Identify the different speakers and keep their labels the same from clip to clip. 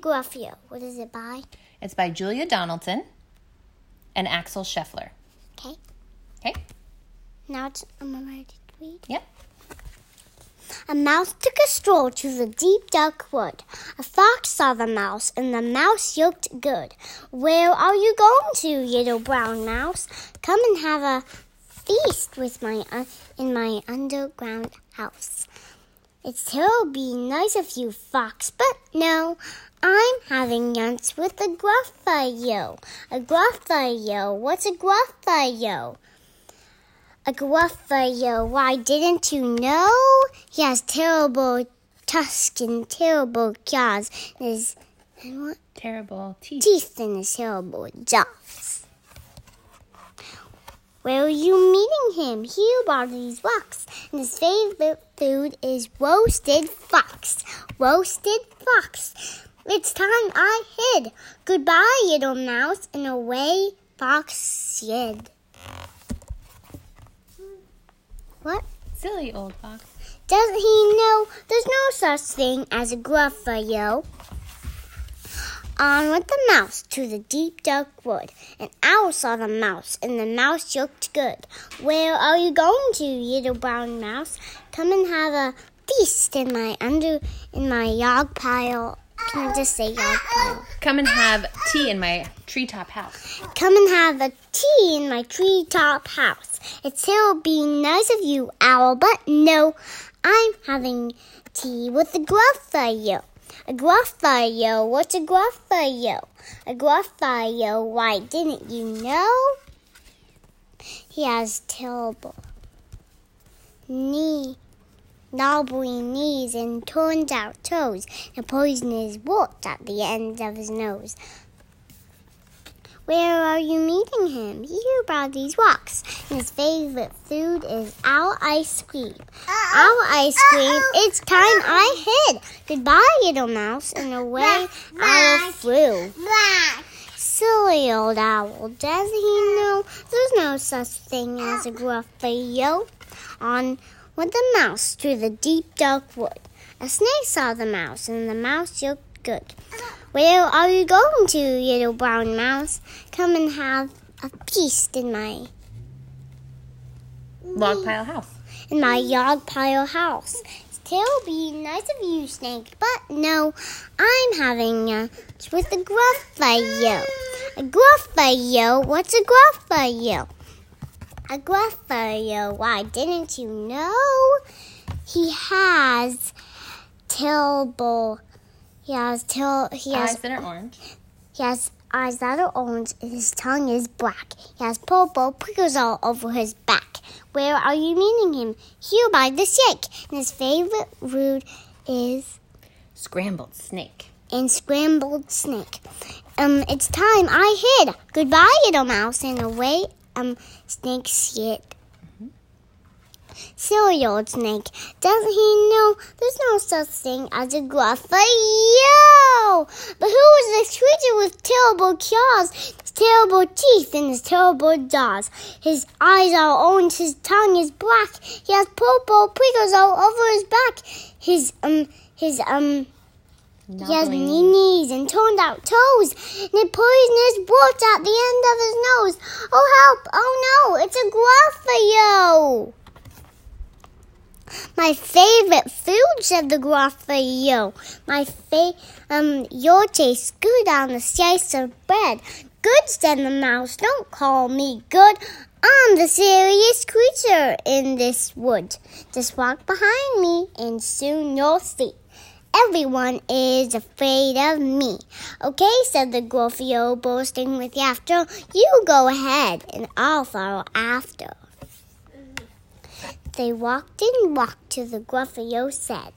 Speaker 1: Gruffio. What is it by?
Speaker 2: It's by Julia Donaldson and Axel Scheffler.
Speaker 1: Okay.
Speaker 2: Okay?
Speaker 1: Now it's, I'm ready to read.
Speaker 2: Yep.
Speaker 1: A mouse took a stroll to the deep dark wood. A fox saw the mouse, and the mouse looked good. Where are you going to, little brown mouse? Come and have a feast with my uh, in my underground house. It's terribly nice of you, fox, but no, I'm having lunch with a gruffalo. A gruffalo. What's a gruffalo? A gruffalo. Why didn't you know? He has terrible tusks and terrible claws and his and what
Speaker 2: Terrible teeth.
Speaker 1: teeth and his terrible jaws. Where are you meeting him? Here by these rocks. And his favorite food is roasted fox. Roasted fox. It's time I hid. Goodbye, little mouse, and away fox slid. What?
Speaker 2: Silly old fox.
Speaker 1: Doesn't he know there's no such thing as a gruffalo? On went the mouse to the deep dark wood. An owl saw the mouse, and the mouse looked good. Where are you going to, little brown mouse? Come and have a feast in my under in my yog pile. Can I just say yog pile?
Speaker 2: Come and have tea in my treetop house.
Speaker 1: Come and have a tea in my treetop house. It still be nice of you, owl, but no, I'm having tea with a gruffalo. A gruffalo, what's a gruffalo? A gruffalo, why didn't you know? He has terrible knee, knobbly knees and turns out toes, and poisonous warts at the ends of his nose. Where are you meeting him? Here by these rocks. His favorite food is owl ice cream. Owl ice cream, it's time I hid. Goodbye, little mouse, and away owl flew. Silly old owl, does he know there's no such thing as a gruffalo? On went the mouse through the deep dark wood. A snake saw the mouse, and the mouse looked good. Where are you going to, little brown mouse? Come and have a feast in my
Speaker 2: Log pile house.
Speaker 1: in my yog pile house. Still be nice of you, snake, but no, I'm having a with a gruffalo. A gruffalo? What's a gruffalo? A gruffalo. Why didn't you know? He has terrible. He has till. He has
Speaker 2: Eyes that are orange.
Speaker 1: he has eyes that are orange and his tongue is black. He has purple prickles all over his back. Where are you meeting him? Here by the snake. And his favorite food is
Speaker 2: Scrambled snake.
Speaker 1: and scrambled snake. Um, it's time I hid. Goodbye, little mouse, and away um snake slid. Silly old snake. Doesn't he know there's no such thing as a gruffalo? But who is this creature with terrible claws, his terrible teeth, and his terrible jaws? His eyes are orange, his tongue is black. He has purple prickles all over his back. His um his um he has knee knees and turned out toes, and a poisonous warts at the end of his nose. Oh help! Oh no! It's a gruffalo! My favorite food, said the gruffalo. My fa- um, your taste good on a slice of bread. Good, said the mouse. Don't call me good. I'm the serious creature in this wood. Just walk behind me, and soon you'll see. Everyone is afraid of me. Okay, said the Gruffalo, bursting with laughter. You go ahead, and I'll follow after. They walked and walked till the Gruffalo ah, said,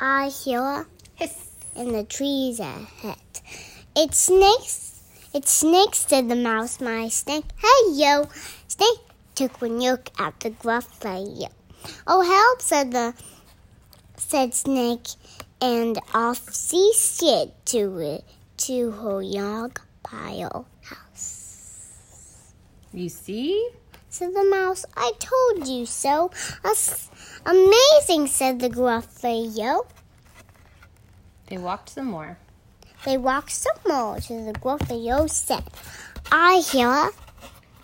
Speaker 1: I hear
Speaker 2: Hiss.
Speaker 1: in the trees ahead. It's snakes. It's snakes, said the mouse. My snake. Hey, yo. Snake took one look at the Gruffalo. Oh, help, said the said Snake, and off she slid to it to her log pile house.
Speaker 2: You see?
Speaker 1: Said the mouse, I told you so. That's amazing, said the Gruffalo.
Speaker 2: They walked some more.
Speaker 1: They walked some more to the Gruffalo said, I hear a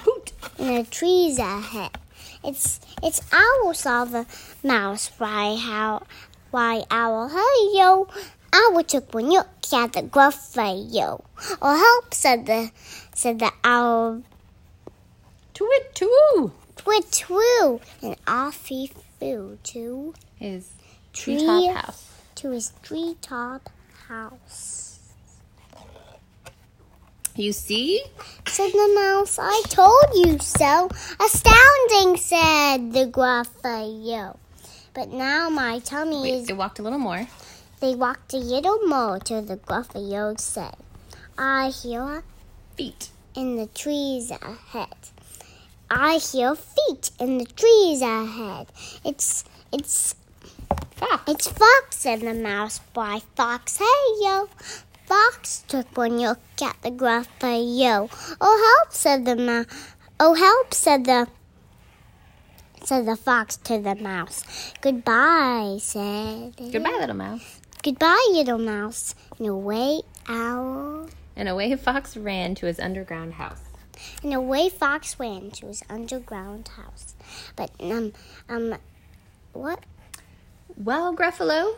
Speaker 2: Hoot!
Speaker 1: in the trees ahead. It's it's owl saw the mouse. Why how why owl hey yo. Owl took one look at the Gruffalo. Oh help said the said the owl
Speaker 2: Twit twoo!
Speaker 1: twit twoo and off he flew to
Speaker 2: His
Speaker 1: Tree.
Speaker 2: treetop house.
Speaker 1: to his treetop house.
Speaker 2: You see?
Speaker 1: Said the mouse, I told you so. Astounding, said the Gruffalo. But now my tummy
Speaker 2: Wait,
Speaker 1: is.
Speaker 2: they walked a little more.
Speaker 1: They walked a little more till the Gruffalo said, I hear
Speaker 2: Feet.
Speaker 1: in the trees ahead. I hear feet in the trees ahead. It's it's
Speaker 2: Fox.
Speaker 1: it's Fox, said the mouse. Why, Fox, hey yo. Fox took one look at the graph, yo! Oh help, said the mouse. Oh help, said the said the fox to the mouse. Goodbye, said.
Speaker 2: Goodbye, little mouse.
Speaker 1: Goodbye, little mouse. And away owl.
Speaker 2: And away Fox ran to his underground house.
Speaker 1: And away Fox ran to his underground house. But um um what?
Speaker 2: Well, Gruffalo,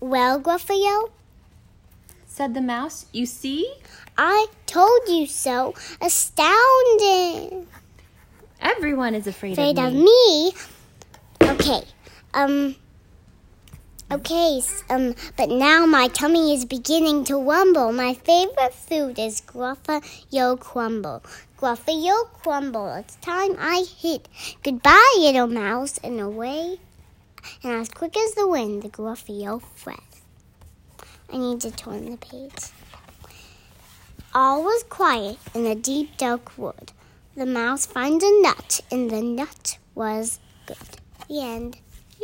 Speaker 1: Well, Gruffalo,
Speaker 2: said the mouse, you see?
Speaker 1: I told you so. Astounding.
Speaker 2: Everyone is afraid,
Speaker 1: Afraid
Speaker 2: of me.
Speaker 1: Afraid of
Speaker 2: me.
Speaker 1: me. Okay. Um. Okay. Um. But now my tummy is beginning to rumble. My favorite food is Gruffa Yo Crumble. Gruffalo Crumble. It's time I hit. Goodbye, little mouse, and away. And as quick as the wind, the Gruffalo fled. I need to turn the page. All was quiet in the deep dark wood. The mouse found a nut, and the nut was good. The end.